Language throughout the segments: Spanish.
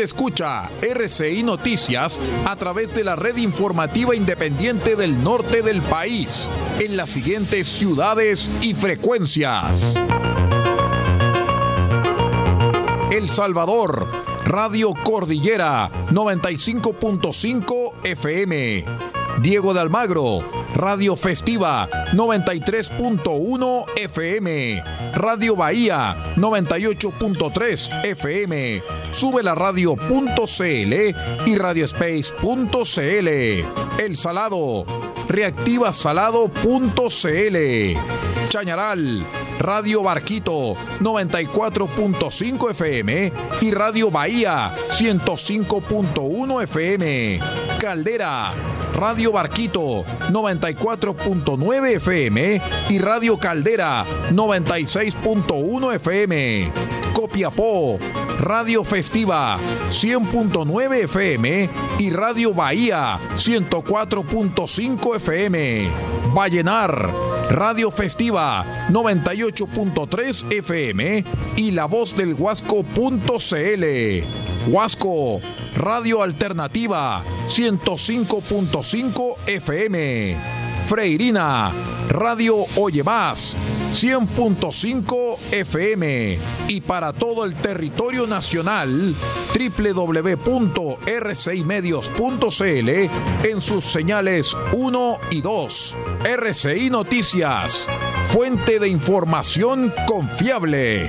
Escucha RCI Noticias a través de la red informativa independiente del norte del país, en las siguientes ciudades y frecuencias. El Salvador, Radio Cordillera 95.5 FM. Diego de Almagro, Radio Festiva 93.1 FM, Radio Bahía 98.3 FM, sube la radio.cl y radiospace.cl. El Salado, reactivasalado.cl. Chañaral, Radio Barquito 94.5 FM y Radio Bahía 105.1 FM. Caldera, Radio Barquito 94.9 FM y Radio Caldera 96.1 FM. Copiapó, Radio Festiva 100.9 FM y Radio Bahía 104.5 FM. Vallenar, Radio Festiva 98.3 FM y La Voz del Huasco.cl. Huasco, Radio Alternativa 105.5 FM. Freirina, Radio Oye Más 100.5 FM y para todo el territorio nacional www.rcimedios.cl en sus señales 1 y 2. RCI Noticias, fuente de información confiable.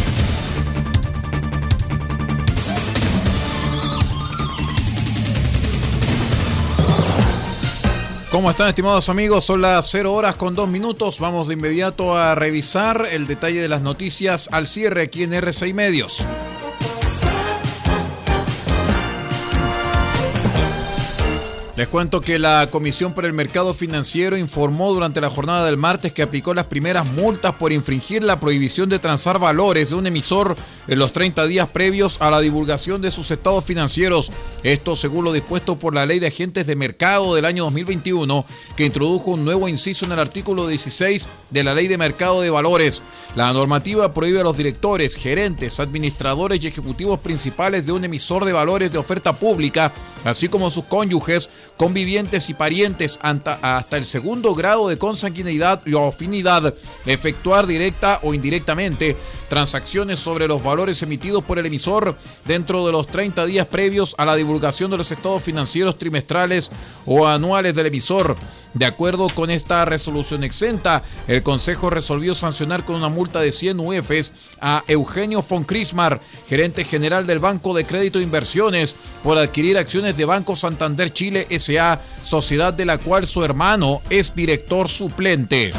¿Cómo están estimados amigos? Son las 0 horas con 2 minutos. Vamos de inmediato a revisar el detalle de las noticias al cierre aquí en R6 Medios. Les cuento que la Comisión para el Mercado Financiero informó durante la jornada del martes que aplicó las primeras multas por infringir la prohibición de transar valores de un emisor en los 30 días previos a la divulgación de sus estados financieros. Esto según lo dispuesto por la Ley de Agentes de Mercado del año 2021, que introdujo un nuevo inciso en el artículo 16 de la Ley de Mercado de Valores. La normativa prohíbe a los directores, gerentes, administradores y ejecutivos principales de un emisor de valores de oferta pública, así como sus cónyuges, convivientes y parientes hasta el segundo grado de consanguinidad o afinidad, efectuar directa o indirectamente transacciones sobre los valores emitidos por el emisor dentro de los 30 días previos a la divulgación de los estados financieros trimestrales o anuales del emisor. De acuerdo con esta resolución exenta, el Consejo resolvió sancionar con una multa de 100 UFs a Eugenio von Crismar, gerente general del Banco de Crédito e Inversiones, por adquirir acciones de Banco Santander Chile Sociedad de la cual su hermano es director suplente.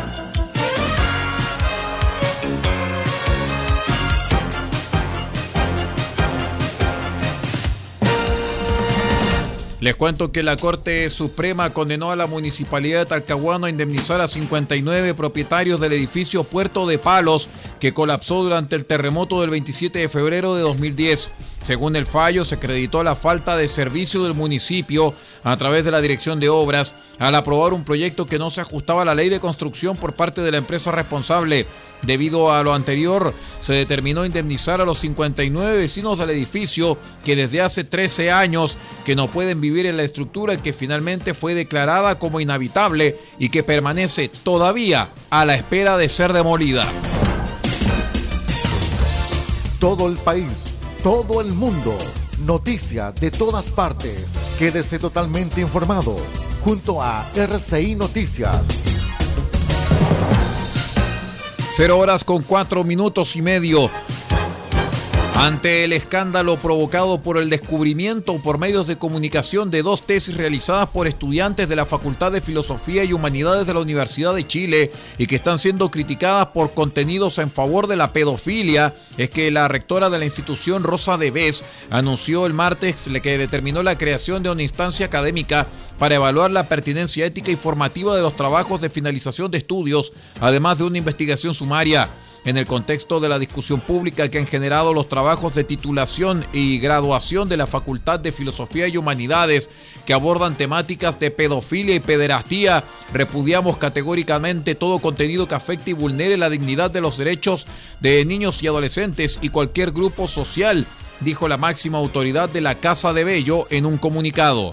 Les cuento que la Corte Suprema condenó a la Municipalidad de Talcahuano a indemnizar a 59 propietarios del edificio Puerto de Palos que colapsó durante el terremoto del 27 de febrero de 2010. Según el fallo, se acreditó la falta de servicio del municipio a través de la Dirección de Obras al aprobar un proyecto que no se ajustaba a la ley de construcción por parte de la empresa responsable. Debido a lo anterior, se determinó indemnizar a los 59 vecinos del edificio que desde hace 13 años que no pueden vivir en la estructura que finalmente fue declarada como inhabitable y que permanece todavía a la espera de ser demolida. Todo el país todo el mundo. Noticias de todas partes. Quédese totalmente informado junto a RCI Noticias. Cero horas con cuatro minutos y medio. Ante el escándalo provocado por el descubrimiento por medios de comunicación de dos tesis realizadas por estudiantes de la Facultad de Filosofía y Humanidades de la Universidad de Chile y que están siendo criticadas por contenidos en favor de la pedofilia, es que la rectora de la institución, Rosa Debes, anunció el martes que determinó la creación de una instancia académica para evaluar la pertinencia ética y formativa de los trabajos de finalización de estudios, además de una investigación sumaria en el contexto de la discusión pública que han generado los trabajos de titulación y graduación de la Facultad de Filosofía y Humanidades que abordan temáticas de pedofilia y pederastía, repudiamos categóricamente todo contenido que afecte y vulnere la dignidad de los derechos de niños y adolescentes y cualquier grupo social, dijo la máxima autoridad de la Casa de Bello en un comunicado.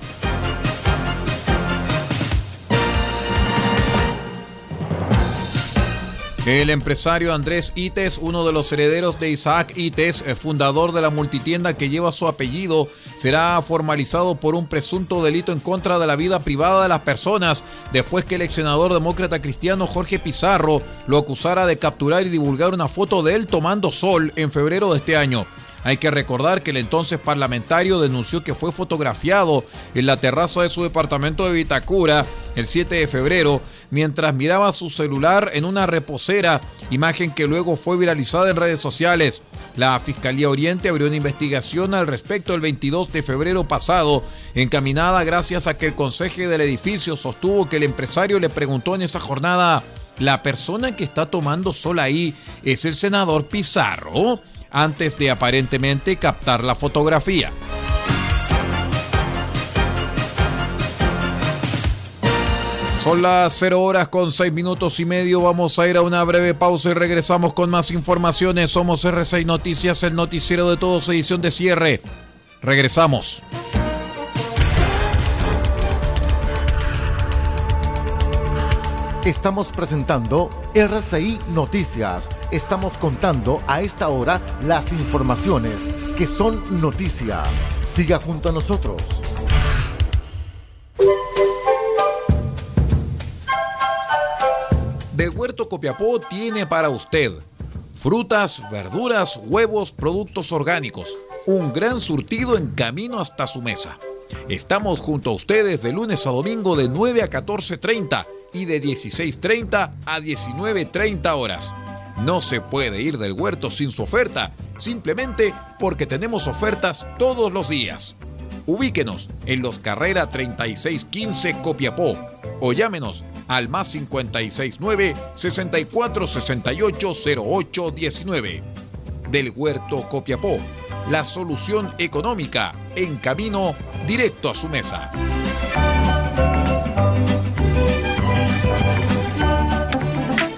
El empresario Andrés Ites, uno de los herederos de Isaac Ites, eh, fundador de la multitienda que lleva su apellido, será formalizado por un presunto delito en contra de la vida privada de las personas después que el ex senador demócrata cristiano Jorge Pizarro lo acusara de capturar y divulgar una foto de él tomando sol en febrero de este año. Hay que recordar que el entonces parlamentario denunció que fue fotografiado en la terraza de su departamento de Vitacura el 7 de febrero mientras miraba su celular en una reposera, imagen que luego fue viralizada en redes sociales. La Fiscalía Oriente abrió una investigación al respecto el 22 de febrero pasado, encaminada gracias a que el conseje del edificio sostuvo que el empresario le preguntó en esa jornada, ¿la persona que está tomando sol ahí es el senador Pizarro? antes de aparentemente captar la fotografía. Son las 0 horas con 6 minutos y medio. Vamos a ir a una breve pausa y regresamos con más informaciones. Somos R6 Noticias, el noticiero de todos, edición de cierre. Regresamos. Estamos presentando RCI Noticias. Estamos contando a esta hora las informaciones que son noticia. Siga junto a nosotros. Copiapó tiene para usted frutas, verduras, huevos, productos orgánicos. Un gran surtido en camino hasta su mesa. Estamos junto a ustedes de lunes a domingo de 9 a 14.30 y de 16.30 a 19.30 horas. No se puede ir del huerto sin su oferta, simplemente porque tenemos ofertas todos los días. Ubíquenos en los Carrera 3615 Copiapó o llámenos al más 569 6468 0819. Del Huerto Copiapó, la solución económica en camino directo a su mesa.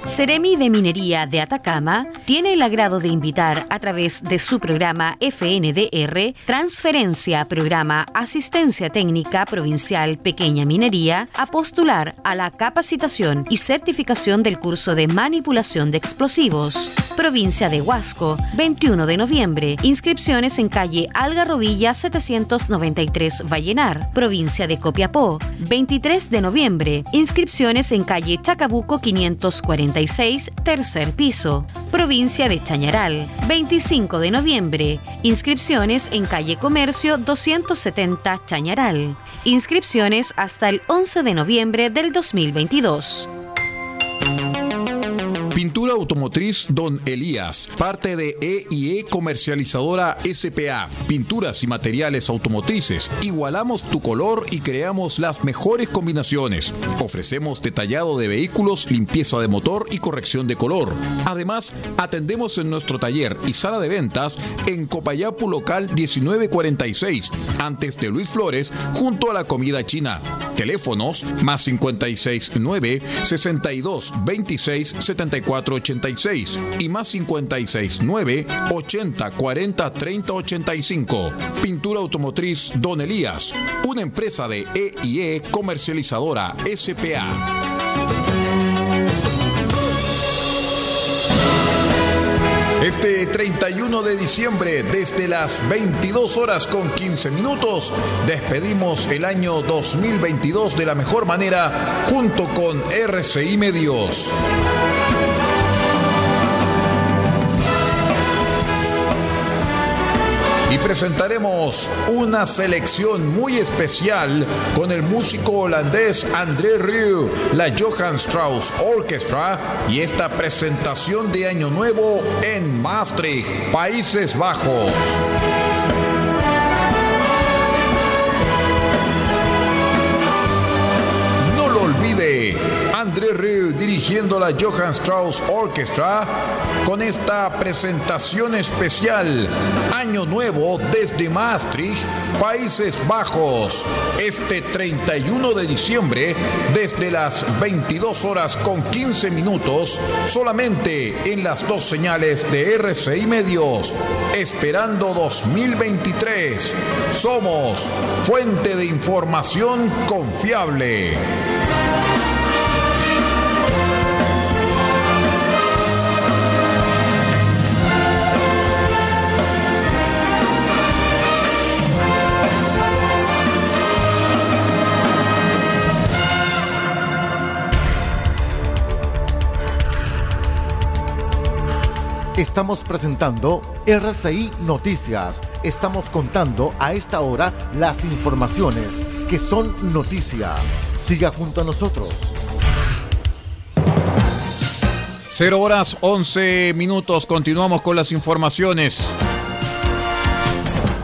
Seremi de Minería de Atacama tiene el agrado de invitar a través de su programa FNDR Transferencia Programa Asistencia Técnica Provincial Pequeña Minería a postular a la capacitación y certificación del curso de manipulación de explosivos. Provincia de Huasco, 21 de noviembre. Inscripciones en calle Algarrobilla 793 Vallenar. Provincia de Copiapó, 23 de noviembre. Inscripciones en calle Chacabuco 540 tercer piso. Provincia de Chañaral, 25 de noviembre. Inscripciones en calle Comercio 270 Chañaral. Inscripciones hasta el 11 de noviembre del 2022. Pintura Automotriz Don Elías, parte de EIE Comercializadora SPA. Pinturas y materiales automotrices. Igualamos tu color y creamos las mejores combinaciones. Ofrecemos detallado de vehículos, limpieza de motor y corrección de color. Además, atendemos en nuestro taller y sala de ventas en Copayapu Local 1946, antes de Luis Flores, junto a la comida china. Teléfonos más 569 62 26 74 486 y más 56 9 80 40 30 85. Pintura Automotriz Don Elías, una empresa de EIE comercializadora SPA. Este 31 de diciembre, desde las 22 horas con 15 minutos, despedimos el año 2022 de la mejor manera junto con RCI Medios. Y presentaremos una selección muy especial con el músico holandés André Rieu, la Johann Strauss Orchestra y esta presentación de Año Nuevo en Maastricht, Países Bajos. No lo olvide, André Rieu dirigiendo la Johann Strauss Orchestra con esta presentación especial Año Nuevo desde Maastricht, Países Bajos, este 31 de diciembre desde las 22 horas con 15 minutos solamente en las dos señales de RCI Medios, esperando 2023. Somos fuente de información confiable. Estamos presentando RCI Noticias. Estamos contando a esta hora las informaciones que son noticia. Siga junto a nosotros. 0 horas 11 minutos. Continuamos con las informaciones.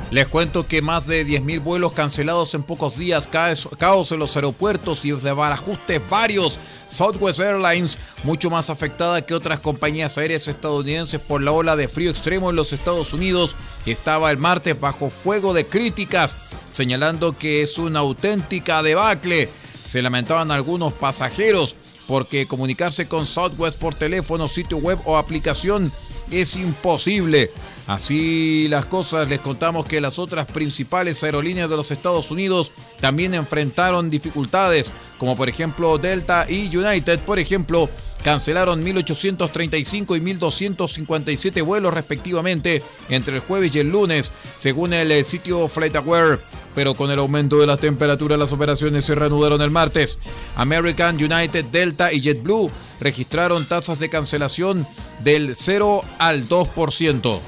Les cuento que más de 10.000 vuelos cancelados en pocos días, caos en los aeropuertos y de barajustes varios. Southwest Airlines, mucho más afectada que otras compañías aéreas estadounidenses por la ola de frío extremo en los Estados Unidos, estaba el martes bajo fuego de críticas, señalando que es una auténtica debacle. Se lamentaban algunos pasajeros porque comunicarse con Southwest por teléfono, sitio web o aplicación es imposible. Así las cosas, les contamos que las otras principales aerolíneas de los Estados Unidos también enfrentaron dificultades, como por ejemplo Delta y United, por ejemplo, cancelaron 1.835 y 1.257 vuelos respectivamente entre el jueves y el lunes, según el sitio FlightAware. Pero con el aumento de las temperaturas, las operaciones se reanudaron el martes. American, United, Delta y JetBlue registraron tasas de cancelación del 0 al 2%.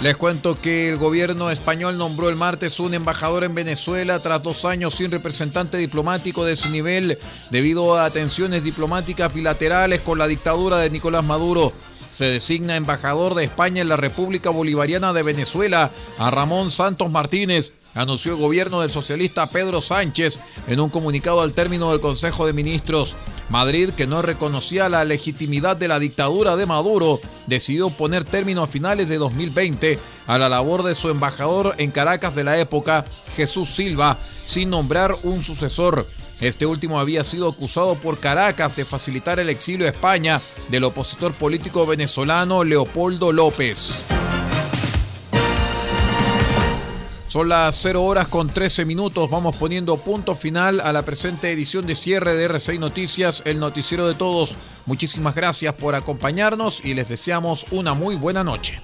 Les cuento que el gobierno español nombró el martes un embajador en Venezuela tras dos años sin representante diplomático de ese nivel debido a tensiones diplomáticas bilaterales con la dictadura de Nicolás Maduro. Se designa embajador de España en la República Bolivariana de Venezuela a Ramón Santos Martínez anunció el gobierno del socialista Pedro Sánchez en un comunicado al término del Consejo de Ministros. Madrid, que no reconocía la legitimidad de la dictadura de Maduro, decidió poner término a finales de 2020 a la labor de su embajador en Caracas de la época, Jesús Silva, sin nombrar un sucesor. Este último había sido acusado por Caracas de facilitar el exilio a España del opositor político venezolano Leopoldo López. Son las 0 horas con 13 minutos. Vamos poniendo punto final a la presente edición de cierre de R6 Noticias, el noticiero de todos. Muchísimas gracias por acompañarnos y les deseamos una muy buena noche.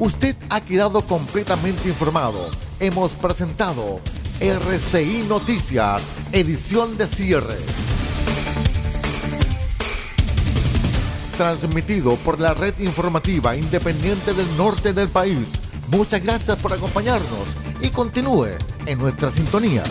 Usted ha quedado completamente informado. Hemos presentado RCI Noticias, edición de cierre. transmitido por la red informativa independiente del norte del país. Muchas gracias por acompañarnos y continúe en nuestra sintonía.